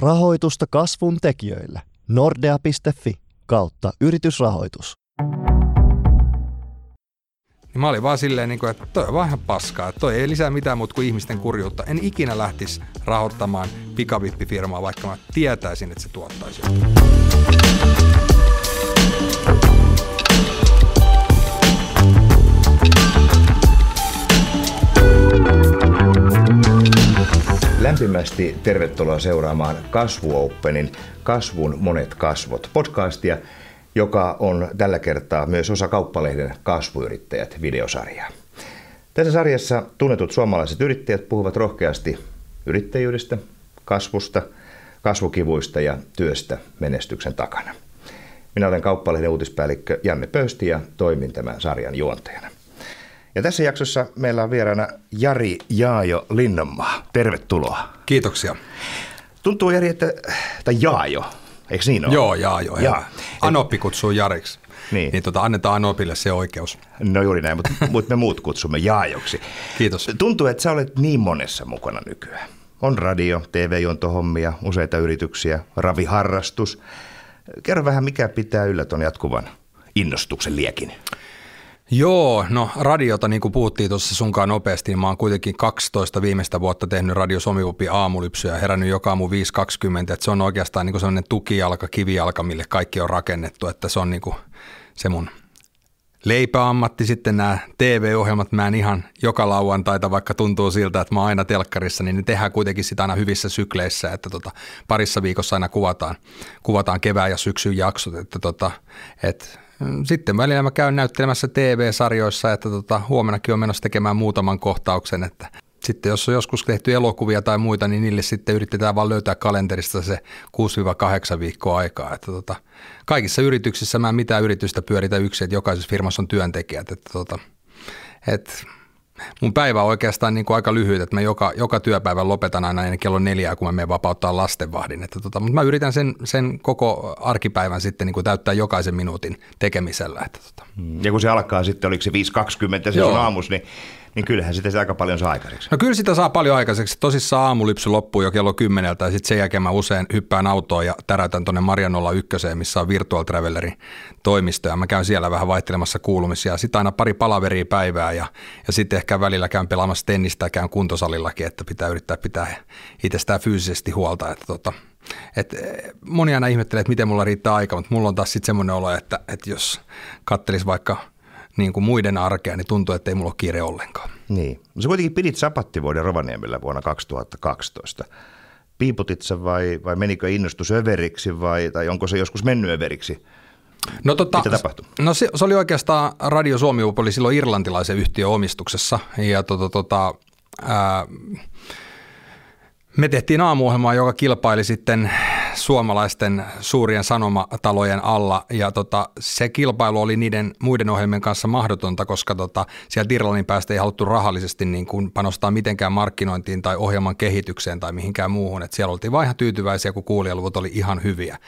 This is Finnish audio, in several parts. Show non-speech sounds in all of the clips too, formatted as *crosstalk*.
Rahoitusta kasvun tekijöille. Nordea.fi kautta yritysrahoitus. Niin mä olin vaan silleen, niin kuin, että toi on ihan paskaa. Toi ei lisää mitään muuta kuin ihmisten kurjuutta. En ikinä lähtisi rahoittamaan pikavippifirmaa, vaikka mä tietäisin, että se tuottaisi. Lämpimästi tervetuloa seuraamaan Kasvu Openin Kasvun monet kasvot podcastia, joka on tällä kertaa myös osa Kauppalehden Kasvuyrittäjät videosarjaa. Tässä sarjassa tunnetut suomalaiset yrittäjät puhuvat rohkeasti yrittäjyydestä, kasvusta, kasvukivuista ja työstä menestyksen takana. Minä olen Kauppalehden uutispäällikkö Janne Pöysti ja toimin tämän sarjan juontajana. Ja tässä jaksossa meillä on vieraana Jari Jaajo Linnanmaa. Tervetuloa. Kiitoksia. Tuntuu Jari, että, tai Jaajo, eikö niin ole? Joo, Jaajo. Jaa. Anoppi kutsuu Jariksi. Niin. Niin tota, annetaan Anopille se oikeus. No juuri näin, mutta, *laughs* mutta me muut kutsumme Jaajoksi. Kiitos. Tuntuu, että sä olet niin monessa mukana nykyään. On radio, TV-juontohommia, useita yrityksiä, raviharrastus. Kerro vähän, mikä pitää yllä ton jatkuvan innostuksen liekin. Joo, no radiota, niin kuin puhuttiin tuossa sunkaan nopeasti, niin mä oon kuitenkin 12 viimeistä vuotta tehnyt Radio Somivupi aamulypsyä ja herännyt joka aamu 5.20, että se on oikeastaan niin kuin sellainen tukijalka, kivijalka, mille kaikki on rakennettu, että se on niin kuin se mun leipäammatti, sitten nämä TV-ohjelmat, mä en ihan joka lauantaita, vaikka tuntuu siltä, että mä oon aina telkkarissa, niin ne tehdään kuitenkin sitä aina hyvissä sykleissä, että tota, parissa viikossa aina kuvataan, kuvataan kevään ja syksyn jaksot, että tota, et sitten välillä mä käyn näyttelemässä TV-sarjoissa, että tota, huomenakin on menossa tekemään muutaman kohtauksen, että sitten jos on joskus tehty elokuvia tai muita, niin niille sitten yritetään vaan löytää kalenterista se 6-8 viikkoa aikaa. Että tota, kaikissa yrityksissä mä en mitään yritystä pyöritä yksin, että jokaisessa firmassa on työntekijät. Että tota, et mun päivä on oikeastaan niin kuin aika lyhyt, että mä joka, joka työpäivän lopetan aina ennen kello neljää, kun mä menen vapauttaa lastenvahdin. Että tota, mutta mä yritän sen, sen koko arkipäivän sitten niin kuin täyttää jokaisen minuutin tekemisellä. Että tota. Ja kun se alkaa sitten, oliko se 5.20 se Joo. on aamus, niin, niin kyllähän sitä aika paljon saa aikaiseksi. No kyllä sitä saa paljon aikaiseksi. Tosissaan aamulypsy loppuu jo kello kymmeneltä ja sitten sen jälkeen mä usein hyppään autoon ja täräytän tuonne Marja 01, missä on Virtual Travelerin toimisto ja mä käyn siellä vähän vaihtelemassa kuulumisia. Sitten aina pari palaveria päivää ja, ja sitten ehkä välillä käyn pelaamassa tennistä ja käyn kuntosalillakin, että pitää yrittää pitää itsestään fyysisesti huolta. Että tota, et eh, moni aina ihmettelee, että miten mulla riittää aika, mutta mulla on taas sitten semmoinen olo, että, että jos kattelis vaikka niin kuin muiden arkea, niin tuntuu, että ei mulla ole kiire ollenkaan. Niin. No Sä kuitenkin pidit sapattivuoden Rovaniemellä vuonna 2012. Piiputit sä vai, vai menikö innostus överiksi vai, tai onko se joskus mennyt överiksi? No, tota, Mitä tapahtui? No se, se oli oikeastaan Radio Suomi oli silloin irlantilaisen yhtiön omistuksessa ja tota, tota, ää, me tehtiin aamuohjelmaa, joka kilpaili sitten suomalaisten suurien sanomatalojen alla ja tota, se kilpailu oli niiden muiden ohjelmien kanssa mahdotonta, koska tota, sieltä Irlannin päästä ei haluttu rahallisesti niin kuin panostaa mitenkään markkinointiin tai ohjelman kehitykseen tai mihinkään muuhun. Et siellä oltiin vaan ihan tyytyväisiä, kun kuulijaluvut oli ihan hyviä.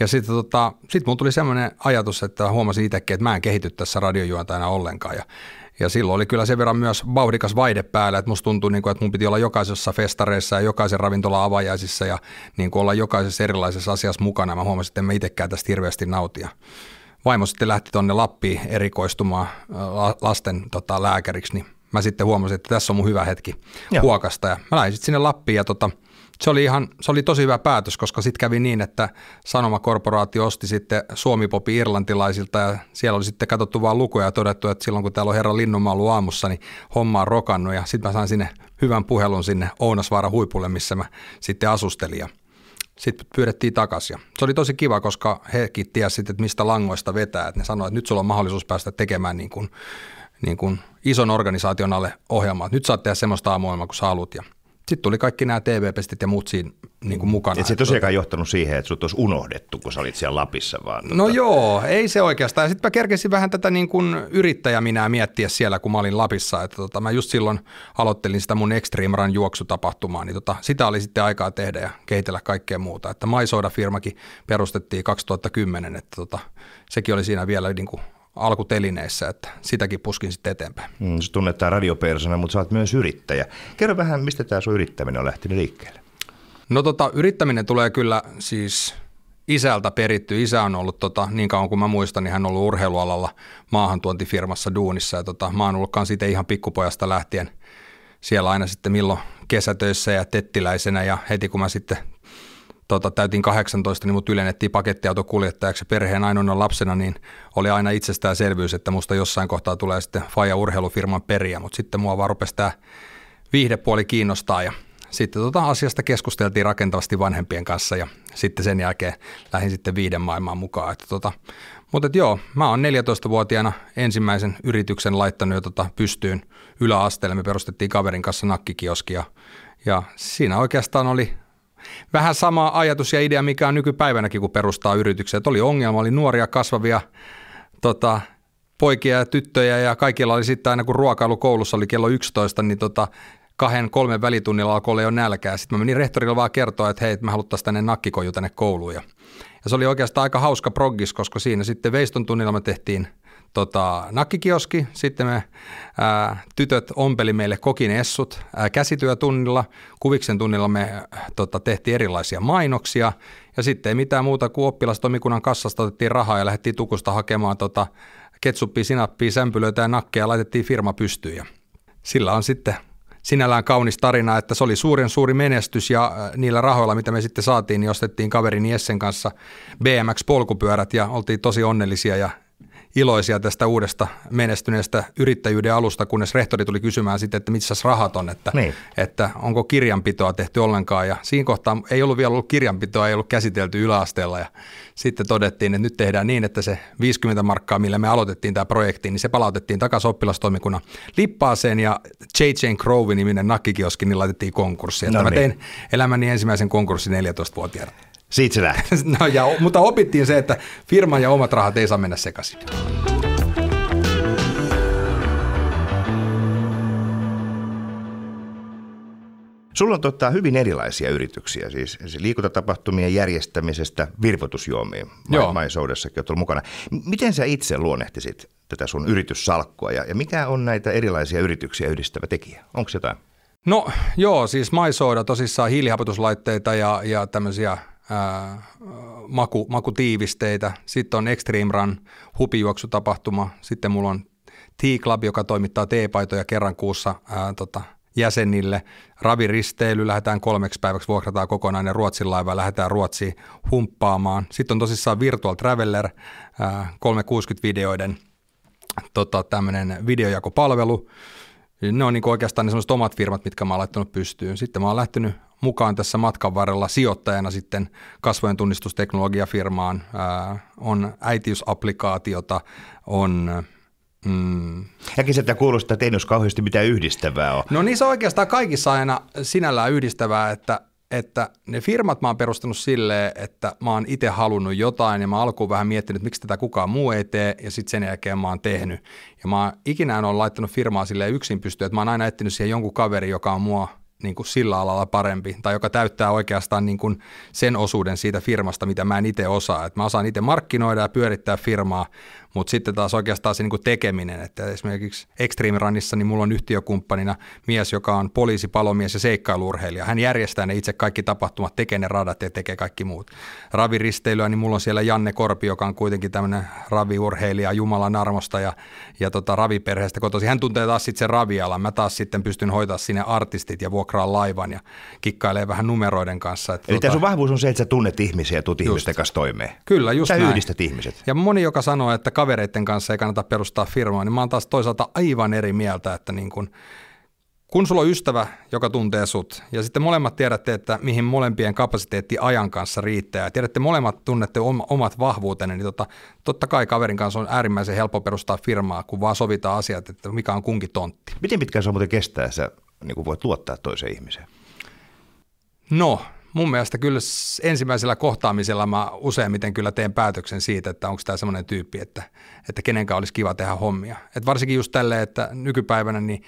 Ja sitten tota, sit mulla tuli semmoinen ajatus, että huomasin itsekin, että mä en kehity tässä radiojuontajana ollenkaan. Ja, ja silloin oli kyllä sen verran myös vauhdikas vaihde päällä, että musta tuntui, niin kuin, että mun piti olla jokaisessa festareissa ja jokaisen ravintola avajaisissa ja niin kuin olla jokaisessa erilaisessa asiassa mukana. Mä huomasin, että en mä itsekään tästä hirveästi nautia. Vaimo sitten lähti tuonne Lappiin erikoistumaan la- lasten tota, lääkäriksi, niin mä sitten huomasin, että tässä on mun hyvä hetki Joo. huokasta. Ja mä lähdin sitten sinne Lappiin ja tota, se oli, ihan, se oli tosi hyvä päätös, koska sitten kävi niin, että Sanomakorporaatio osti sitten Suomipopi irlantilaisilta ja siellä oli sitten katsottu vaan lukuja ja todettu, että silloin kun täällä on herra Linnunmaa ollut aamussa, niin homma on rokannut ja sitten mä sain sinne hyvän puhelun sinne Ounasvaaran huipulle, missä mä sitten asustelin ja sitten pyydettiin takaisin. Se oli tosi kiva, koska hekin tiesivät, että mistä langoista vetää. Että ne sanoivat, että nyt sulla on mahdollisuus päästä tekemään niin kuin, niin kuin ison organisaation alle ohjelmaa. Nyt saat tehdä semmoista aamuohjelmaa, kun sä haluat. Ja sitten tuli kaikki nämä TV-pestit ja muut siinä niin kuin mukana. Et se Että tosiaankaan johtanut siihen, että sut olisi unohdettu, kun sä olit siellä Lapissa, vaan... No joo, ei se oikeastaan. Sitten mä kerkesin vähän tätä niin kuin yrittäjä minä miettiä siellä, kun mä olin Lapissa. Että tota, mä just silloin aloittelin sitä mun Extreme Run juoksutapahtumaa, niin tota, sitä oli sitten aikaa tehdä ja kehitellä kaikkea muuta. Että MySoda-firmakin perustettiin 2010, että tota, sekin oli siinä vielä niin kuin alkutelineissä, että sitäkin puskin sitten eteenpäin. Mm, sä tunnet tää radiopersona, mutta sä oot myös yrittäjä. Kerro vähän, mistä tämä sun yrittäminen on lähtenyt liikkeelle? No tota, yrittäminen tulee kyllä siis isältä peritty. Isä on ollut, tota, niin kauan kuin mä muistan, niin hän on ollut urheilualalla maahantuontifirmassa duunissa. Ja tota, mä oon ollutkaan siitä ihan pikkupojasta lähtien siellä aina sitten milloin kesätöissä ja tettiläisenä. Ja heti kun mä sitten tota, täytin 18, niin mut ylennettiin pakettiautokuljettajaksi ja perheen ainoana lapsena, niin oli aina itsestäänselvyys, että musta jossain kohtaa tulee sitten Faja urheilufirman periä, mutta sitten mua vaan rupesi tämä viihdepuoli kiinnostaa ja sitten tota asiasta keskusteltiin rakentavasti vanhempien kanssa ja sitten sen jälkeen lähdin sitten viiden maailmaan mukaan. Että tota, mutta et joo, mä oon 14-vuotiaana ensimmäisen yrityksen laittanut jo tota pystyyn yläasteelle. Me perustettiin kaverin kanssa nakkikioskia ja siinä oikeastaan oli vähän sama ajatus ja idea, mikä on nykypäivänäkin, kun perustaa yrityksiä. Et oli ongelma, oli nuoria kasvavia tota, poikia ja tyttöjä ja kaikilla oli sitten aina kun ruokailu koulussa oli kello 11, niin tota, kahden, kolmen välitunnilla alkoi olla jo nälkää. Sitten mä menin rehtorille vaan kertoa, että hei, että me haluttaisiin tänne nakkikoju tänne kouluun. Ja, ja se oli oikeastaan aika hauska proggis, koska siinä sitten veiston tunnilla me tehtiin tota, nakkikioski, sitten me ää, tytöt ompeli meille kokin essut ää, käsityötunnilla, kuviksen tunnilla me ää, tota, tehtiin erilaisia mainoksia. Ja sitten ei mitään muuta kuin oppilastomikunnan kassasta otettiin rahaa ja lähdettiin tukusta hakemaan tota, ketsuppia, sinappia, sämpylöitä ja nakkeja ja laitettiin firma pystyyn. Ja sillä on sitten sinällään kaunis tarina, että se oli suuren suuri menestys ja niillä rahoilla, mitä me sitten saatiin, niin ostettiin kaverini Jessen kanssa BMX-polkupyörät ja oltiin tosi onnellisia ja iloisia tästä uudesta menestyneestä yrittäjyyden alusta, kunnes rehtori tuli kysymään sitten, että missä rahat on, että, niin. että onko kirjanpitoa tehty ollenkaan. Ja siinä kohtaa ei ollut vielä ollut kirjanpitoa, ei ollut käsitelty yläasteella ja sitten todettiin, että nyt tehdään niin, että se 50 markkaa, millä me aloitettiin tämä projekti, niin se palautettiin takaisin oppilastoimikunnan lippaaseen ja J.J. Crowe-niminen nakkikioski, niin laitettiin konkurssiin. No niin. Mä tein elämäni ensimmäisen konkurssin 14-vuotiaana. Siitä se lähti. *laughs* no, ja, mutta opittiin se, että firman ja omat rahat ei saa mennä sekaisin. Sulla on tota hyvin erilaisia yrityksiä, siis liikuntatapahtumien järjestämisestä virvoitusjuomiin. Joo. Maisoudessakin olet mukana. Miten sä itse luonnehtisit tätä sun yrityssalkkua ja, ja mikä on näitä erilaisia yrityksiä yhdistävä tekijä? Onko jotain? No joo, siis maisoida tosissaan hiilihapotuslaitteita ja, ja tämmöisiä ää, maku, makutiivisteitä. Sitten on Extreme Run hupijuoksutapahtuma. Sitten mulla on T-Club, joka toimittaa teepaitoja kerran kuussa ää, tota, jäsenille. Raviristeily, lähdetään kolmeksi päiväksi, vuokrataan kokonainen Ruotsin laiva, lähdetään Ruotsiin humppaamaan. Sitten on tosissaan Virtual Traveler, ää, 360-videoiden tota, tämmöinen videojakopalvelu. Ne on niin oikeastaan ne omat firmat, mitkä mä oon laittanut pystyyn. Sitten mä oon lähtenyt mukaan tässä matkan varrella sijoittajana sitten kasvojen tunnistusteknologiafirmaan. Ää, on äitiysapplikaatiota, on Mm. Äkkiä sieltä kuulostaa, että ei olisi kauheasti mitään yhdistävää ole. No niin se oikeastaan kaikissa aina sinällään yhdistävää, että, että ne firmat mä oon perustanut silleen, että mä oon itse halunnut jotain ja mä alkuun vähän miettinyt, että miksi tätä kukaan muu ei tee ja sitten sen jälkeen mä oon tehnyt. Ja mä ikinä en ole laittanut firmaa silleen yksin pystyyn, että mä oon aina etsinyt siihen jonkun kaveri, joka on mua niin kuin sillä alalla parempi tai joka täyttää oikeastaan niin kuin sen osuuden siitä firmasta, mitä mä en itse osaa. Et mä osaan itse markkinoida ja pyörittää firmaa, mutta sitten taas oikeastaan se niin kuin tekeminen, että esimerkiksi Extreme Runissa niin mulla on yhtiökumppanina mies, joka on poliisi, palomies ja seikkailuurheilija. Hän järjestää ne itse kaikki tapahtumat, tekee ne radat ja tekee kaikki muut. Raviristeilyä, niin mulla on siellä Janne Korpi, joka on kuitenkin tämmöinen raviurheilija Jumalan armosta ja, ja tota, raviperheestä kotoisin. Hän tuntee taas sitten sen ravialan. Mä taas sitten pystyn hoitaa sinne artistit ja vuokraa laivan ja kikkailee vähän numeroiden kanssa. Että Eli tota, sun vahvuus on se, että sä tunnet ihmisiä ja tuut ihmisten kanssa toimeen. Kyllä, just Sä näin. yhdistät ihmiset. Ja moni, joka sanoo, että kavereiden kanssa ei kannata perustaa firmaa, niin mä oon taas toisaalta aivan eri mieltä, että niin kun, kun sulla on ystävä, joka tuntee sut, ja sitten molemmat tiedätte, että mihin molempien kapasiteetti ajan kanssa riittää, ja tiedätte molemmat tunnette omat vahvuutenne, niin tota, totta kai kaverin kanssa on äärimmäisen helppo perustaa firmaa, kun vaan sovitaan asiat, että mikä on kunkin tontti. Miten pitkään se on muuten kestää, sä niin voit luottaa toiseen ihmiseen? No, mun mielestä kyllä ensimmäisellä kohtaamisella mä useimmiten kyllä teen päätöksen siitä, että onko tämä semmoinen tyyppi, että, että kenenkään olisi kiva tehdä hommia. Et varsinkin just tälleen, että nykypäivänä niin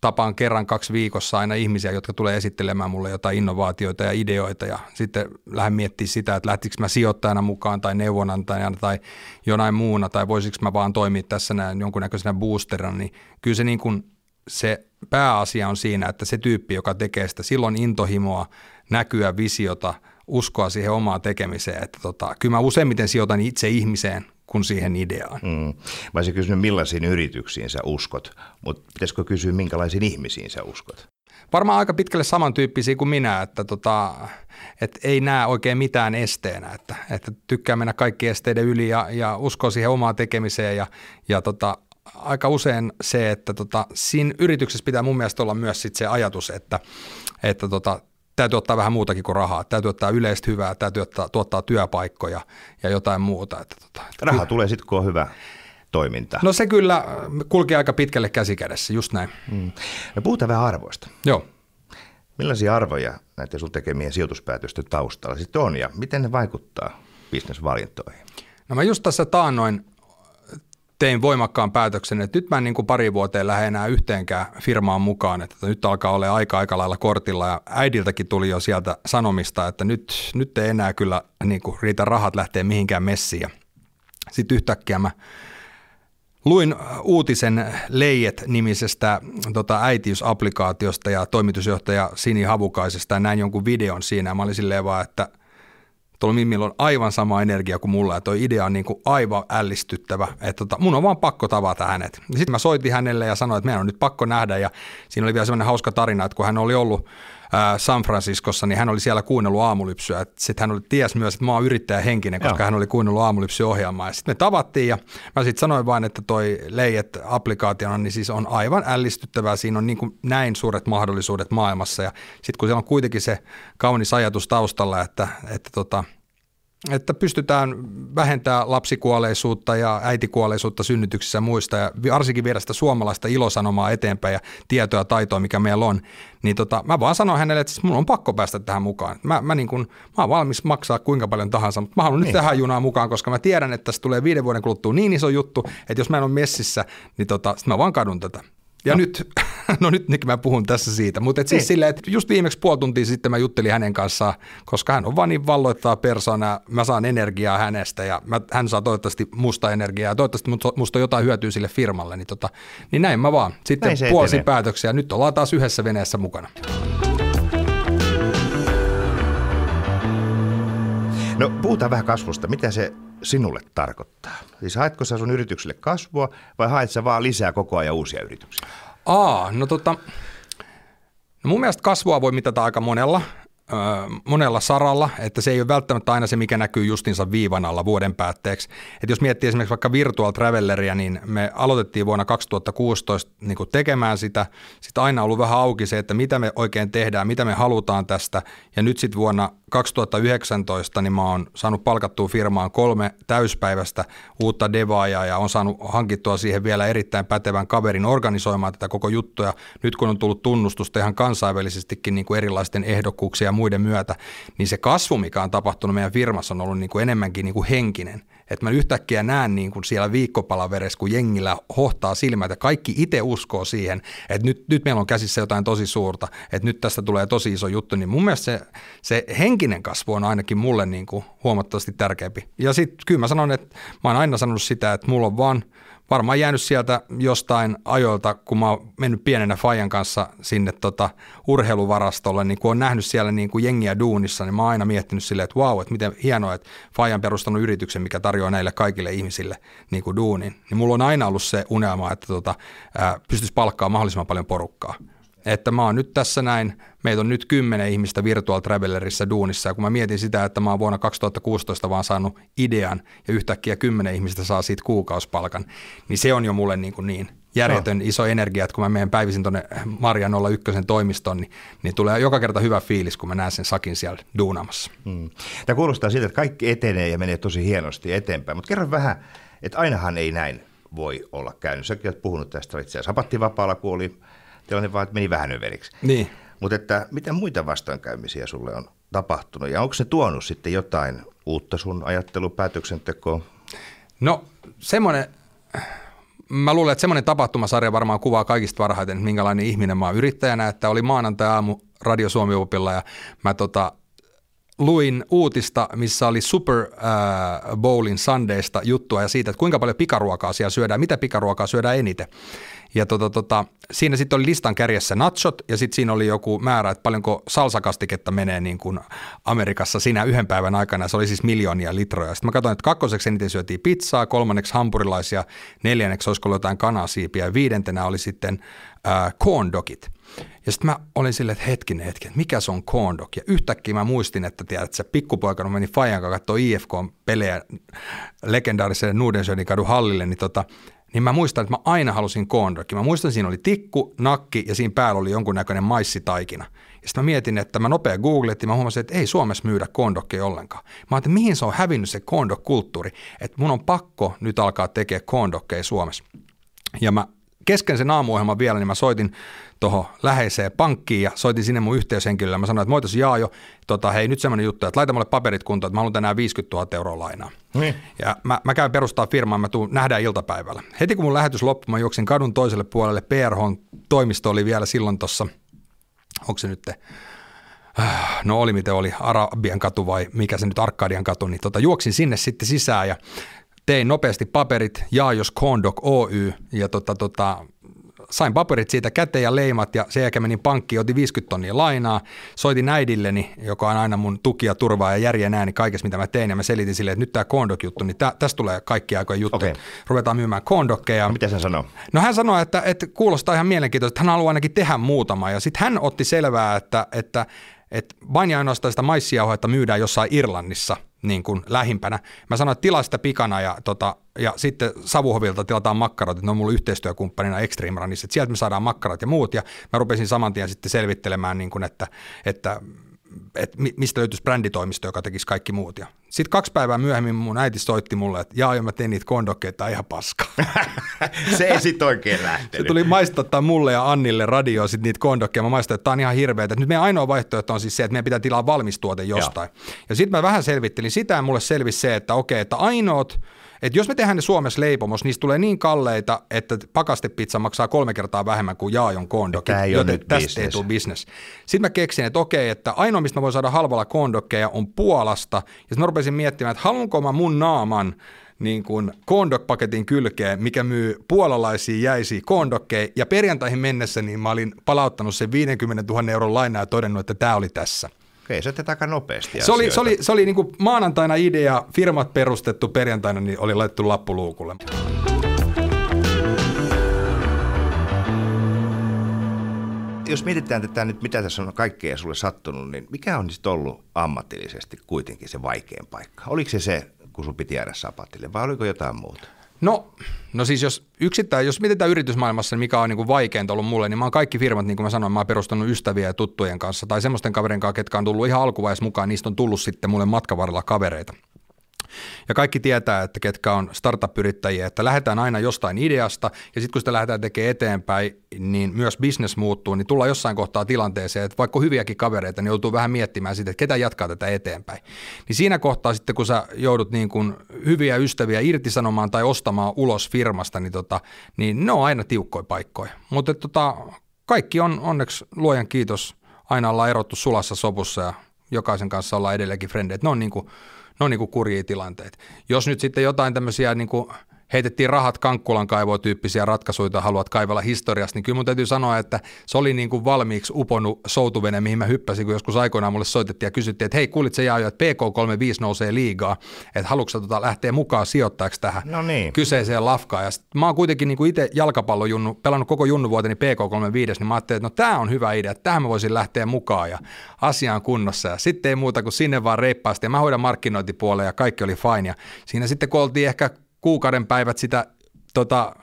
tapaan kerran kaksi viikossa aina ihmisiä, jotka tulee esittelemään mulle jotain innovaatioita ja ideoita ja sitten lähden miettimään sitä, että lähtikö mä sijoittajana mukaan tai neuvonantajana tai jonain muuna tai voisiko mä vaan toimia tässä näin jonkunnäköisenä boosterina, niin kyllä se niin kuin se pääasia on siinä, että se tyyppi, joka tekee sitä, silloin intohimoa näkyä, visiota, uskoa siihen omaan tekemiseen. Että tota, kyllä mä useimmiten sijoitan itse ihmiseen kuin siihen ideaan. Mm. Mä olisin kysynyt, millaisiin yrityksiin sä uskot, mutta pitäisikö kysyä, minkälaisiin ihmisiin sä uskot? Varmaan aika pitkälle samantyyppisiä kuin minä, että tota, et ei näe oikein mitään esteenä, että, että tykkää mennä kaikki esteiden yli ja, ja uskoo siihen omaan tekemiseen ja, ja tota, aika usein se, että tota, siinä yrityksessä pitää mun mielestä olla myös sit se ajatus, että, että tota, täytyy ottaa vähän muutakin kuin rahaa. Täytyy ottaa yleistä hyvää, täytyy ottaa, tuottaa työpaikkoja ja jotain muuta. Että, tota, Raha tulee sitten, kun on hyvä toiminta. No se kyllä kulkee aika pitkälle käsikädessä, just näin. Mm. No puhutaan vähän arvoista. Joo. Millaisia arvoja näiden sun tekemien sijoituspäätösten taustalla sitten on ja miten ne vaikuttaa bisnesvalintoihin? No mä just tässä taannoin tein voimakkaan päätöksen, että nyt mä en niin kuin pari vuoteen lähde enää yhteenkään firmaan mukaan, että nyt alkaa olla aika aika lailla kortilla ja äidiltäkin tuli jo sieltä sanomista, että nyt, nyt ei enää kyllä niin kuin riitä rahat lähteä mihinkään messiin. Sitten yhtäkkiä mä Luin uutisen Leijet-nimisestä tota, äitiysapplikaatiosta ja toimitusjohtaja Sini Havukaisesta ja näin jonkun videon siinä. Mä olin silleen vaan, että tuolla Mimmillä on aivan sama energia kuin mulla ja toi idea on niin kuin aivan ällistyttävä, että tota, mun on vaan pakko tavata hänet. Sitten mä soitin hänelle ja sanoin, että meidän on nyt pakko nähdä ja siinä oli vielä semmoinen hauska tarina, että kun hän oli ollut San Franciscossa, niin hän oli siellä kuunnellut aamulypsyä. Sitten hän oli, ties myös, että mä oon yrittäjähenkinen, koska Joo. hän oli kuunnellut aamulypsyohjelmaa. Sitten me tavattiin ja mä sitten sanoin vain, että toi Leijet applikaationa niin siis on aivan ällistyttävää. Siinä on niin kuin näin suuret mahdollisuudet maailmassa ja sitten kun siellä on kuitenkin se kaunis ajatus taustalla, että, että tota – että pystytään vähentämään lapsikuolleisuutta ja äitikuolleisuutta synnytyksissä ja muista ja varsinkin viedä sitä suomalaista ilosanomaa eteenpäin ja tietoa ja taitoa, mikä meillä on, niin tota, mä vaan sanoin hänelle, että siis mun on pakko päästä tähän mukaan. Mä, mä, niin kun, mä oon valmis maksaa kuinka paljon tahansa, mutta mä haluan niin. nyt tähän junaan mukaan, koska mä tiedän, että tässä tulee viiden vuoden kuluttua niin iso juttu, että jos mä en ole messissä, niin tota, sit mä vaan kadun tätä. Ja no. nyt, *laughs* no nyt mä puhun tässä siitä, mutta et siis niin. silleen, että just viimeksi puoli tuntia sitten mä juttelin hänen kanssaan, koska hän on vaan niin valloittaa persona, mä saan energiaa hänestä ja mä, hän saa toivottavasti musta energiaa ja toivottavasti musta on jotain hyötyä sille firmalle, niin, tota, niin näin mä vaan. Sitten puolisin päätöksiä, nyt ollaan taas yhdessä veneessä mukana. No puhutaan vähän kasvusta. Mitä se sinulle tarkoittaa? Siis haetko sä sun yritykselle kasvua vai haet sä vaan lisää koko ajan uusia yrityksiä? Aa, no tota, no mun mielestä kasvua voi mitata aika monella monella saralla, että se ei ole välttämättä aina se, mikä näkyy justinsa viivan alla vuoden päätteeksi. Että jos miettii esimerkiksi vaikka Virtual Travelleria, niin me aloitettiin vuonna 2016 niin tekemään sitä. Sitten aina ollut vähän auki se, että mitä me oikein tehdään, mitä me halutaan tästä. Ja nyt sitten vuonna 2019 niin mä oon saanut palkattua firmaan kolme täyspäiväistä uutta devaajaa ja on saanut hankittua siihen vielä erittäin pätevän kaverin organisoimaan tätä koko juttua. nyt kun on tullut tunnustusta ihan kansainvälisestikin niin kuin erilaisten ehdokkuuksia muiden myötä, niin se kasvu, mikä on tapahtunut meidän firmassa, on ollut niin kuin enemmänkin niin kuin henkinen. Että mä yhtäkkiä näen niin kuin siellä viikkopalaverissa, kun jengillä hohtaa silmät ja kaikki itse uskoo siihen, että nyt, nyt meillä on käsissä jotain tosi suurta, että nyt tästä tulee tosi iso juttu, niin mun mielestä se, se henkinen kasvu on ainakin mulle niin kuin huomattavasti tärkeämpi. Ja sitten kyllä mä sanon, että mä oon aina sanonut sitä, että mulla on vaan – varmaan jäänyt sieltä jostain ajoilta, kun mä oon mennyt pienenä Fajan kanssa sinne tota urheiluvarastolle, niin kun on nähnyt siellä niin kuin jengiä duunissa, niin mä oon aina miettinyt silleen, että vau, wow, että miten hienoa, että Fajan perustanut yrityksen, mikä tarjoaa näille kaikille ihmisille niin kuin duunin. Niin mulla on aina ollut se unelma, että tota, pystyisi palkkaamaan mahdollisimman paljon porukkaa että mä oon nyt tässä näin, meitä on nyt kymmenen ihmistä Virtual Travelerissa duunissa, ja kun mä mietin sitä, että mä oon vuonna 2016 vaan saanut idean, ja yhtäkkiä kymmenen ihmistä saa siitä kuukausipalkan, niin se on jo mulle niin, kuin niin järjetön no. iso energia, että kun mä menen päivisin tuonne Marjan 01 toimistoon, niin, niin tulee joka kerta hyvä fiilis, kun mä näen sen sakin siellä duunaamassa. Hmm. Tämä kuulostaa siltä, että kaikki etenee ja menee tosi hienosti eteenpäin, mutta kerro vähän, että ainahan ei näin voi olla käynyt. Säkin olet puhunut tästä itse asiassa sapattivapaalla, kun oli tilanne vaan meni vähän överiksi. Niin. Mutta että mitä muita vastoinkäymisiä sulle on tapahtunut ja onko se tuonut sitten jotain uutta sun ajattelupäätöksentekoon? No semmoinen, mä luulen, että semmoinen tapahtumasarja varmaan kuvaa kaikista varhaiten, minkälainen ihminen mä oon yrittäjänä, että oli maanantai-aamu Radio Suomi-opilla ja mä tota, luin uutista, missä oli Super äh, Bowlin Sundaysta juttua ja siitä, että kuinka paljon pikaruokaa siellä syödään, mitä pikaruokaa syödään eniten. Ja tota, tota, siinä sitten oli listan kärjessä nachot ja sitten siinä oli joku määrä, että paljonko salsakastiketta menee niin kuin Amerikassa siinä yhden päivän aikana. Se oli siis miljoonia litroja. Sitten mä katsoin, että kakkoseksi eniten syötiin pizzaa, kolmanneksi hampurilaisia, neljänneksi olisiko jotain kanasiipiä ja viidentenä oli sitten äh, corn dogit. Ja sitten mä olin silleen, että hetkinen hetki, että mikä se on corn dog? Ja yhtäkkiä mä muistin, että tiedät, se pikkupoika, meni Fajan kanssa katsoa IFK-pelejä legendaariselle Nudensjönin kadun hallille, niin tota, niin mä muistan, että mä aina halusin corn Mä muistan, että siinä oli tikku, nakki ja siinä päällä oli jonkunnäköinen maissitaikina. Ja sitten mä mietin, että mä nopea googlettiin, mä huomasin, että ei Suomessa myydä corn ollenkaan. Mä ajattelin, mihin se on hävinnyt se corn kulttuuri että mun on pakko nyt alkaa tekemään corn Suomessa. Ja mä kesken sen aamuohjelman vielä, niin mä soitin tuohon läheiseen pankkiin ja soitin sinne mun yhteyshenkilölle. Mä sanoin, että moitos Jaajo, tota, hei nyt semmoinen juttu, että laita mulle paperit kuntoon, että mä haluan tänään 50 000 euroa lainaa. Niin. Ja mä, mä käyn perustaa firmaa, mä tuun, nähdään iltapäivällä. Heti kun mun lähetys loppui, mä juoksin kadun toiselle puolelle, PRH-toimisto oli vielä silloin tuossa, onko se nyt te, äh, no oli miten oli, Arabian katu vai mikä se nyt Arkadian katu, niin tota, juoksin sinne sitten sisään ja tein nopeasti paperit Jaajos Kondok Oy ja tota, tota, paperit siitä käteen ja leimat ja sen jälkeen menin pankkiin, otin 50 tonnia lainaa, soitin äidilleni, joka on aina mun tuki ja turvaa ja järjen ääni kaikessa, mitä mä tein ja mä selitin sille, että nyt tämä Kondok-juttu, niin tä, tästä tulee kaikki aikojen juttu. Okay. Ruvetaan myymään Kondokkeja. No, mitä hän sanoi? No hän sanoi, että, että kuulostaa ihan mielenkiintoista, että hän haluaa ainakin tehdä muutama ja sitten hän otti selvää, että, että että vain ja ainoastaan sitä maissiauhoita myydään jossain Irlannissa niin kuin lähimpänä. Mä sanoin, että tilaa sitä pikana ja, tota, ja sitten Savuhovilta tilataan makkarat, että ne on mulla yhteistyökumppanina Extreme Runissa, että sieltä me saadaan makkarat ja muut ja mä rupesin saman tien sitten selvittelemään, niin kuin, että, että että mistä löytyisi bränditoimisto, joka tekisi kaikki muut. Sitten kaksi päivää myöhemmin mun äiti soitti mulle, että jaa, mä tein niitä kondokkeita ihan paska. *laughs* se ei sitten oikein lähtenyt. Se tuli maistattaa mulle ja Annille radio sitten niitä kondokkeja. Mä maistoin, että tämä on ihan hirveä. Nyt meidän ainoa vaihtoehto on siis se, että meidän pitää tilaa valmistuote jostain. Joo. Ja sitten mä vähän selvittelin sitä ja mulle selvisi se, että okei, että ainoat että jos me tehdään ne Suomessa leipomos, niistä tulee niin kalleita, että pakastepizza maksaa kolme kertaa vähemmän kuin Jaajon kondokki, joten tästä business. ei tule business. Sitten mä keksin, että okei, että ainoa, mistä mä voin saada halvalla kondokkeja on Puolasta. Ja sitten mä rupesin miettimään, että haluanko mä mun naaman niin kuin kondok-paketin kylkeen, mikä myy puolalaisia jäisiä kondokkeja, ja perjantaihin mennessä niin mä olin palauttanut sen 50 000 euron lainaa ja todennut, että tämä oli tässä. Okei, se aika nopeasti Se oli, se oli, se oli niin kuin maanantaina idea, firmat perustettu, perjantaina niin oli laittu lappu luukulle. Jos mietitään tätä nyt, mitä tässä on kaikkea sulle sattunut, niin mikä on sitten ollut ammatillisesti kuitenkin se vaikein paikka? Oliko se se, kun sun piti jäädä sapatille, vai oliko jotain muuta? No, no siis jos yksittäin, jos mietitään yritysmaailmassa, niin mikä on niin kuin vaikeinta ollut mulle, niin mä oon kaikki firmat, niin kuin mä sanoin, mä oon perustanut ystäviä ja tuttujen kanssa tai semmoisten kaverien kanssa, ketkä on tullut ihan alkuvaiheessa mukaan, niistä on tullut sitten mulle matkavarrella kavereita. Ja kaikki tietää, että ketkä on startup-yrittäjiä, että lähdetään aina jostain ideasta ja sitten kun sitä lähdetään tekemään eteenpäin, niin myös business muuttuu, niin tullaan jossain kohtaa tilanteeseen, että vaikka hyviäkin kavereita, niin joutuu vähän miettimään sitä, että ketä jatkaa tätä eteenpäin. Niin siinä kohtaa sitten, kun sä joudut niin kuin hyviä ystäviä irtisanomaan tai ostamaan ulos firmasta, niin, tota, niin ne on aina tiukkoja paikkoja. Mutta tota, kaikki on onneksi luojan kiitos, aina ollaan erottu sulassa sopussa ja jokaisen kanssa ollaan edelleenkin frendejä. Ne on niin kuin ne on niin kuin kurjia tilanteet. Jos nyt sitten jotain tämmöisiä niin kuin heitettiin rahat Kankkulan kaivoa tyyppisiä ratkaisuja, haluat kaivella historiasta, niin kyllä mun täytyy sanoa, että se oli niin kuin valmiiksi uponut soutuvene, mihin mä hyppäsin, kun joskus aikoinaan mulle soitettiin ja kysyttiin, että hei, kuulit se jää että PK35 nousee liigaa, että haluatko tota lähteä mukaan sijoittajaksi tähän no niin. kyseiseen lafkaan. Ja sit mä oon kuitenkin niin kuin itse jalkapallojunnu, pelannut koko junnuvuoteni PK35, niin mä ajattelin, että no tämä on hyvä idea, että tähän mä voisin lähteä mukaan ja asiaan kunnossa. Ja sitten ei muuta kuin sinne vaan reippaasti ja mä hoidan markkinointipuoleen ja kaikki oli fine. Ja siinä sitten kun oltiin ehkä kuukauden päivät sitä tota,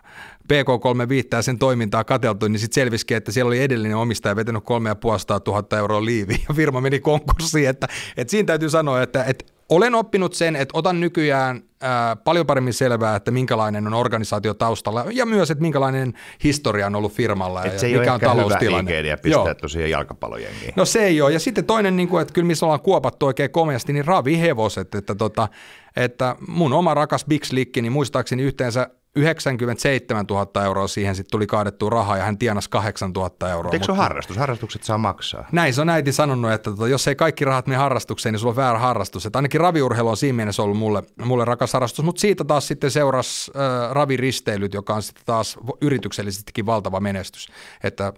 PK35 ja sen toimintaa katseltu, niin sitten selvisikin, että siellä oli edellinen omistaja vetänyt 3500 000 euroa liiviä *laughs* ja firma meni konkurssiin. Että, että siinä täytyy sanoa, että, että olen oppinut sen, että otan nykyään ää, paljon paremmin selvää, että minkälainen on organisaatio taustalla ja myös, että minkälainen historia on ollut firmalla Et ja se mikä ei on taloustilanne. Se ei pistää Joo. tosiaan jalkapallojengiin. No se ei ole. Ja sitten toinen, niin kuin, että kyllä missä ollaan kuopattu oikein komeasti, niin ravihevoset, että, tota, että mun oma rakas Big Slick, niin muistaakseni yhteensä 97 000 euroa siihen sitten tuli kaadettua rahaa ja hän tienasi 8 000 euroa. Eikö se ole harrastus? Harrastukset saa maksaa. Näin se on äiti sanonut, että tota, jos ei kaikki rahat mene harrastukseen, niin sulla on väärä harrastus. Että ainakin raviurheilu on siinä mielessä ollut mulle, mulle rakas harrastus, mutta siitä taas sitten seurasi äh, raviristeilyt, joka on sitten taas yrityksellisestikin valtava menestys. Että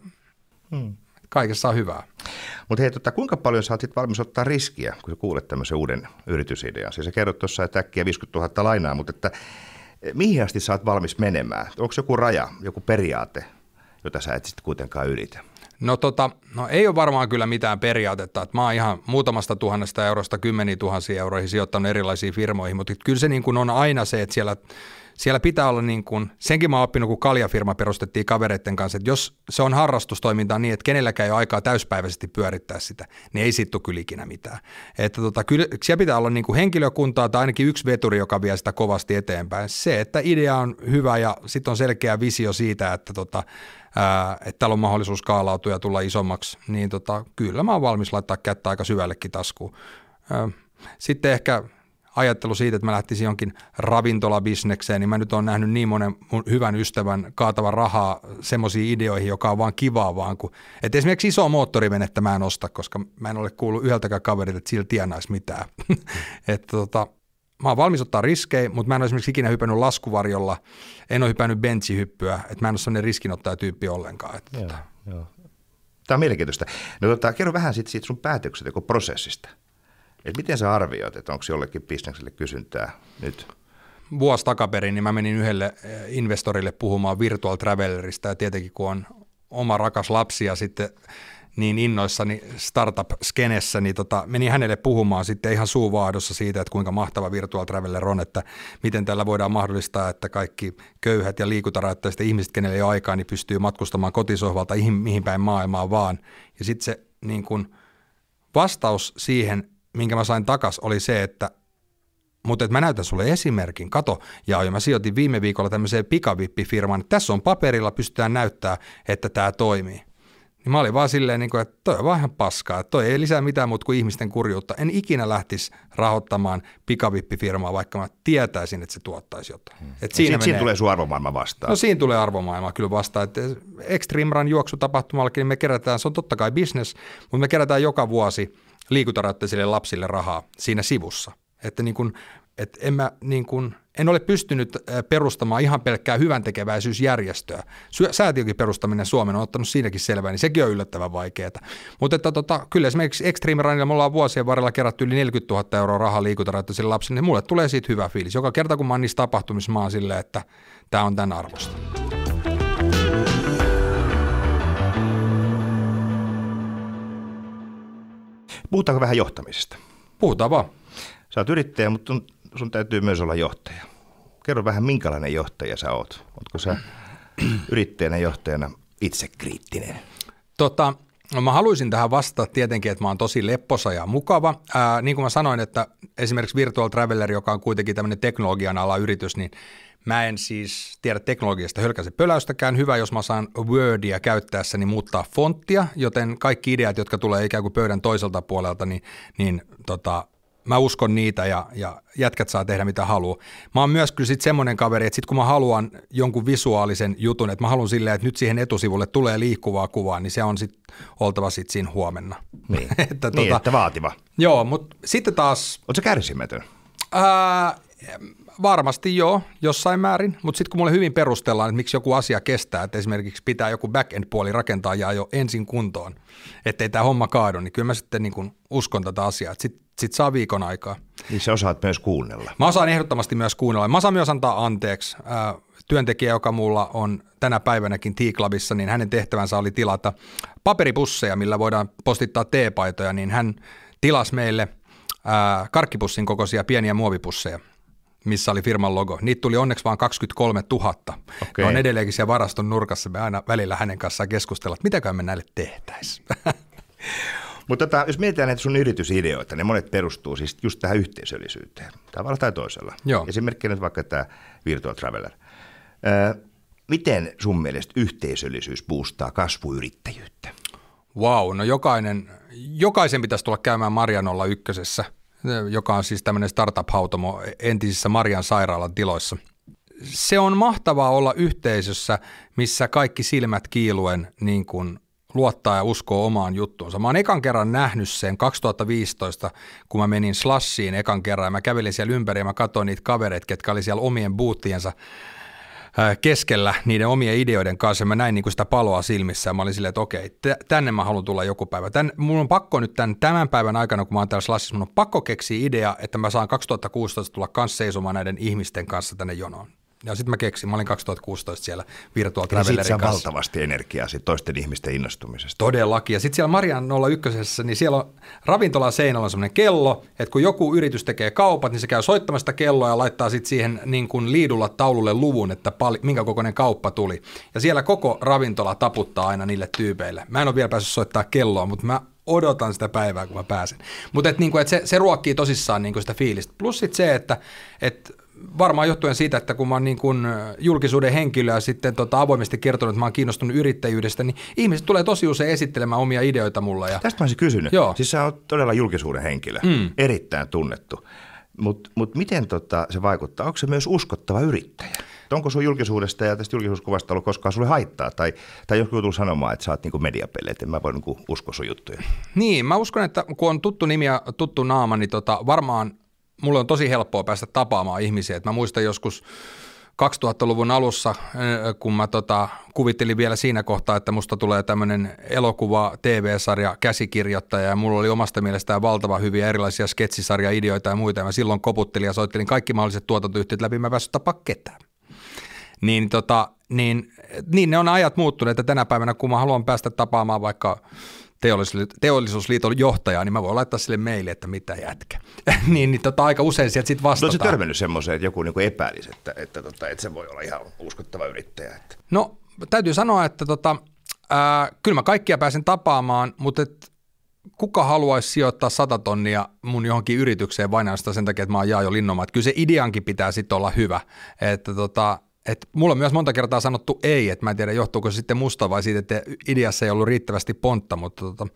hmm. kaikessa on hyvää. Mutta hei, tota, kuinka paljon sä oot valmis ottaa riskiä, kun sä kuulet tämmöisen uuden yritysidean? Siis sä kerrot tuossa, että äkkiä 50 000 lainaa, mutta että mihin asti sä oot valmis menemään? Onko joku raja, joku periaate, jota sä et sitten kuitenkaan ylitä? No, tota, no ei ole varmaan kyllä mitään periaatetta, että mä oon ihan muutamasta tuhannesta eurosta kymmeniä tuhansia euroihin sijoittanut erilaisiin firmoihin, mutta kyllä se niin kuin on aina se, että siellä siellä pitää olla niin kuin, senkin mä oon oppinut, kun kaljafirma perustettiin kavereiden kanssa, että jos se on harrastustoiminta niin, että kenelläkään ei ole aikaa täyspäiväisesti pyörittää sitä, niin ei tule kyllä ikinä mitään. Että tota, kyllä siellä pitää olla niin kuin henkilökuntaa tai ainakin yksi veturi, joka vie sitä kovasti eteenpäin. Se, että idea on hyvä ja sitten on selkeä visio siitä, että tota, ää, että täällä on mahdollisuus kaalautua ja tulla isommaksi, niin tota, kyllä mä oon valmis laittaa kättä aika syvällekin taskuun. Sitten ehkä ajattelu siitä, että mä lähtisin jonkin ravintolabisnekseen, niin mä nyt on nähnyt niin monen mun hyvän ystävän kaatavan rahaa semmoisiin ideoihin, joka on vaan kivaa vaan. Kun, että esimerkiksi iso moottorivenettä mä en osta, koska mä en ole kuullut yhdeltäkään kaverilta, että sillä tienaisi mitään. *laughs* että tota, mä oon valmis ottaa riskejä, mutta mä en ole esimerkiksi ikinä hypännyt laskuvarjolla, en ole hypännyt benchihyppyä, että mä en ole sellainen riskinottaja tyyppi ollenkaan. Että joo, tota. joo. Tämä on mielenkiintoista. No, tota, kerro vähän siitä, siitä sun päätöksentekoprosessista. Et miten sä arvioit, että onko jollekin bisnekselle kysyntää nyt? Vuosi takaperin niin mä menin yhdelle eh, investorille puhumaan Virtual Travelerista ja tietenkin kun on oma rakas lapsi ja sitten niin innoissani startup-skenessä, niin tota, menin hänelle puhumaan sitten ihan suuvaadossa siitä, että kuinka mahtava Virtual Traveler on, että miten tällä voidaan mahdollistaa, että kaikki köyhät ja liikuntarajoitteiset ihmiset, kenelle ei ole aikaa, niin pystyy matkustamaan kotisohvalta mihin päin maailmaa vaan. Ja sitten se niin kun, vastaus siihen minkä mä sain takas, oli se, että mutta että mä näytän sulle esimerkin, kato, ja mä sijoitin viime viikolla tämmöiseen pikavippifirmaan, että tässä on paperilla, pystytään näyttää, että tämä toimii. Niin mä olin vaan silleen, niin kuin, että toi on vaan ihan paskaa, että toi ei lisää mitään muuta kuin ihmisten kurjuutta. En ikinä lähtisi rahoittamaan pikavippifirmaa, vaikka mä tietäisin, että se tuottaisi jotain. Hmm. Et siinä, menee... siinä tulee sun arvomaailma vastaan. No siinä tulee arvomaailma kyllä vastaan. Että Extreme Run juoksutapahtumallakin niin me kerätään, se on totta kai business, mutta me kerätään joka vuosi – liikuntarajoitteisille lapsille rahaa siinä sivussa. Että niin kuin, et en, mä, niin kuin, en ole pystynyt perustamaan ihan pelkkää hyvän tekeväisyysjärjestöä. Säätiökin perustaminen Suomen on ottanut siinäkin selvää, niin sekin on yllättävän vaikeaa. Mutta että, tota, kyllä esimerkiksi Extreme Runilla me ollaan vuosien varrella kerätty yli 40 000 euroa rahaa liikuntarajoitteisille lapsille, niin mulle tulee siitä hyvä fiilis. Joka kerta kun mä oon niissä tapahtumissa, mä oon silleen, että tämä on tämän arvosta. Puhutaanko vähän johtamisesta? Puhutaan vaan. Sä oot yrittäjä, mutta sun täytyy myös olla johtaja. Kerro vähän, minkälainen johtaja sä oot. Ootko sä *clears throat* yrittäjänä johtajana itsekriittinen? Tota, No mä haluaisin tähän vastata tietenkin, että mä oon tosi lepposa ja mukava. Ää, niin kuin mä sanoin, että esimerkiksi Virtual Traveler, joka on kuitenkin tämmöinen teknologian ala yritys, niin Mä en siis tiedä teknologiasta hölkäse pöläystäkään. Hyvä, jos mä saan Wordia käyttäessäni muuttaa fonttia, joten kaikki ideat, jotka tulee ikään kuin pöydän toiselta puolelta, niin, niin tota, mä uskon niitä ja, ja jätkät saa tehdä mitä haluaa. Mä oon myös kyllä sitten semmoinen kaveri, että sit kun mä haluan jonkun visuaalisen jutun, että mä haluan silleen, että nyt siihen etusivulle tulee liikkuvaa kuvaa, niin se on sitten oltava sitten siinä huomenna. Niin, *laughs* että, niin, tota, että vaativa. Joo, mutta sitten taas... Oletko kärsimätön? Ää, Varmasti joo, jossain määrin, mutta sitten kun mulle hyvin perustellaan, että miksi joku asia kestää, että esimerkiksi pitää joku back-end-puoli rakentaa ja jo ensin kuntoon, ettei tämä homma kaadu, niin kyllä mä sitten niin kuin uskon tätä asiaa, että sitten sit saa viikon aikaa. Niin sä osaat myös kuunnella. Mä osaan ehdottomasti myös kuunnella. Mä osaan myös antaa anteeksi. Työntekijä, joka mulla on tänä päivänäkin T-Clubissa, niin hänen tehtävänsä oli tilata paperipusseja, millä voidaan postittaa teepaitoja, niin hän tilasi meille karkkipussin kokoisia pieniä muovipusseja missä oli firman logo. Niitä tuli onneksi vain 23 000. Okay. Ne on edelleenkin siellä varaston nurkassa. Me aina välillä hänen kanssaan keskustella, että mitäkään me näille tehtäisiin. *laughs* Mutta tota, jos mietitään näitä sun yritysideoita, ne monet perustuu siis just tähän yhteisöllisyyteen, tavalla tai toisella. Joo. Esimerkkinä nyt vaikka tämä Virtual Traveler. Ö, miten sun mielestä yhteisöllisyys boostaa kasvuyrittäjyyttä? Wow, no jokainen, jokaisen pitäisi tulla käymään Marianolla ykkösessä – joka on siis tämmöinen startup-hautomo entisissä Marian sairaalan tiloissa. se on mahtavaa olla yhteisössä, missä kaikki silmät kiiluen niin kuin luottaa ja uskoo omaan juttuunsa. Mä oon ekan kerran nähnyt sen 2015, kun mä menin Slashiin ekan kerran ja mä kävelin siellä ympäri ja mä katsoin niitä kavereita, ketkä oli siellä omien boottiensa keskellä niiden omien ideoiden kanssa. Mä näin niin kuin sitä paloa silmissä ja mä olin silleen, että okei, tänne mä haluan tulla joku päivä. Tän, mun on pakko nyt tämän, tämän päivän aikana, kun mä oon täällä mun on pakko keksiä idea, että mä saan 2016 tulla kanssa seisomaan näiden ihmisten kanssa tänne jonoon. Ja sitten mä keksin, mä olin 2016 siellä Virtual Travelerin kanssa. valtavasti energiaa sit toisten ihmisten innostumisesta. Todellakin. Ja sitten siellä Marian 01, niin siellä on ravintolan seinällä on semmoinen kello, että kun joku yritys tekee kaupat, niin se käy soittamasta kelloa ja laittaa sitten siihen niin kuin liidulla taululle luvun, että pal- minkä kokoinen kauppa tuli. Ja siellä koko ravintola taputtaa aina niille tyypeille. Mä en ole vielä päässyt soittaa kelloa, mutta mä odotan sitä päivää, kun mä pääsen. Mutta et, niinku, et se, se ruokkii tosissaan niinku sitä fiilistä. Plus sit se, että et varmaan johtuen siitä, että kun mä oon niin kuin julkisuuden henkilö ja sitten tota avoimesti kertonut, että mä oon kiinnostunut yrittäjyydestä, niin ihmiset tulee tosi usein esittelemään omia ideoita mulle. Ja... Tästä mä olisin kysynyt. Joo. Siis sä oot todella julkisuuden henkilö, mm. erittäin tunnettu. Mutta mut miten tota se vaikuttaa? Onko se myös uskottava yrittäjä? Onko sun julkisuudesta ja tästä julkisuuskuvasta ollut koskaan sulle haittaa? Tai, tai joku tullut sanomaan, että sä oot niinku mediapelle, että mä voin niinku uskoa sun juttuja. Niin, mä uskon, että kun on tuttu nimi ja tuttu naama, niin tota, varmaan mulle on tosi helppoa päästä tapaamaan ihmisiä. Et mä muistan joskus 2000-luvun alussa, eh, kun mä tota, kuvittelin vielä siinä kohtaa, että musta tulee tämmöinen elokuva, TV-sarja, käsikirjoittaja ja mulla oli omasta mielestään valtava hyviä erilaisia sketsisarja-ideoita ja muita. Ja mä silloin koputtelin ja soittelin kaikki mahdolliset tuotantoyhtiöt läpi, mä päässyt tapaa ketään. Niin, tota, niin, niin ne on ajat muuttuneet, että tänä päivänä kun mä haluan päästä tapaamaan vaikka teollisuusliiton johtajaa, niin mä voin laittaa sille meille, että mitä jätkä. *laughs* niin, niin tota, aika usein sieltä sitten vastataan. Se törmännyt semmoiseen, että joku niinku epäilisi, että, että, tota, että se voi olla ihan uskottava yrittäjä. Että. No täytyy sanoa, että tota, ää, kyllä mä kaikkia pääsen tapaamaan, mutta et, kuka haluaisi sijoittaa 100 tonnia mun johonkin yritykseen vain sen takia, että mä oon Jaajo Linnoma. Että kyllä se ideankin pitää sitten olla hyvä. Että tota, et mulla on myös monta kertaa sanottu ei, että mä en tiedä johtuuko se sitten musta vai siitä, että ideassa ei ollut riittävästi pontta, mutta tota,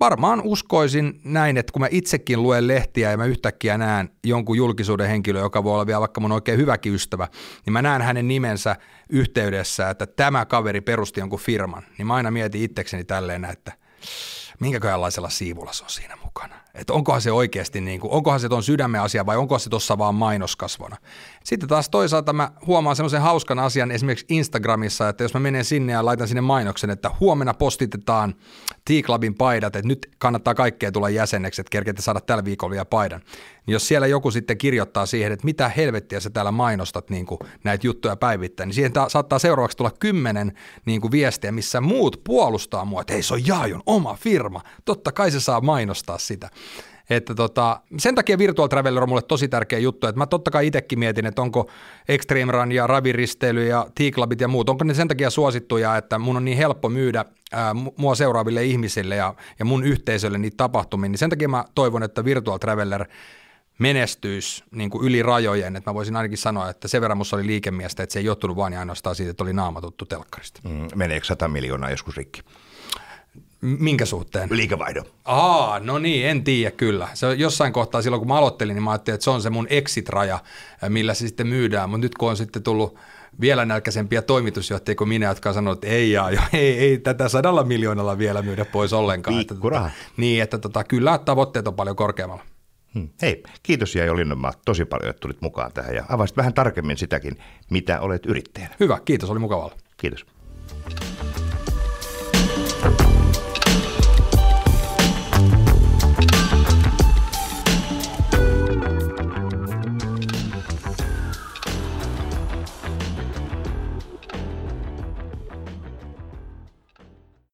varmaan uskoisin näin, että kun mä itsekin luen lehtiä ja mä yhtäkkiä näen jonkun julkisuuden henkilö, joka voi olla vielä vaikka mun oikein hyväkin ystävä, niin mä näen hänen nimensä yhteydessä, että tämä kaveri perusti jonkun firman, niin mä aina mietin itsekseni tälleen, että minkäköhänlaisella siivulla se on siinä mukana. Että onkohan se oikeasti, niin kuin, onkohan se tuon sydämen asia vai onko se tuossa vaan mainoskasvona. Sitten taas toisaalta mä huomaan semmoisen hauskan asian esimerkiksi Instagramissa, että jos mä menen sinne ja laitan sinne mainoksen, että huomenna postitetaan T-Clubin paidat, että nyt kannattaa kaikkea tulla jäseneksi, että kerkeette saada tällä viikolla vielä paidan. Niin jos siellä joku sitten kirjoittaa siihen, että mitä helvettiä sä täällä mainostat niin kuin näitä juttuja päivittäin, niin siihen ta- saattaa seuraavaksi tulla kymmenen niin kuin viestiä, missä muut puolustaa mua, että hei se on Jaajon oma firma, totta kai se saa mainostaa sitä. Että tota, sen takia Virtual Traveler on mulle tosi tärkeä juttu, että mä totta kai itsekin mietin, että onko Extreme Run ja Raviristely ja T-Clubit ja muut, onko ne sen takia suosittuja, että mun on niin helppo myydä ää, mua seuraaville ihmisille ja, ja mun yhteisölle niitä tapahtumia, niin sen takia mä toivon, että Virtual Traveler menestyisi niin kuin yli rajojen, että mä voisin ainakin sanoa, että sen verran musta oli liikemiestä, että se ei johtunut vain ja ainoastaan siitä, että oli naamatuttu telkkarista. Mm, meneekö 100 miljoonaa joskus rikki? Minkä suhteen? Liikevaihdon. Aa, no niin, en tiedä kyllä. Se jossain kohtaa silloin, kun mä aloittelin, niin mä ajattelin, että se on se mun exit-raja, millä se sitten myydään. Mutta nyt kun on sitten tullut vielä nälkäisempiä toimitusjohtajia kuin minä, jotka on sanonut, että ei, jaa, *laughs* ei, ei tätä sadalla miljoonalla vielä myydä pois ollenkaan. Että, tota, niin, että tota, kyllä tavoitteet on paljon korkeammalla. Hmm. Hei, kiitos Jaijo Linnanmaa tosi paljon, että tulit mukaan tähän ja avasit vähän tarkemmin sitäkin, mitä olet yrittäjänä. Hyvä, kiitos, oli mukavaa. Kiitos.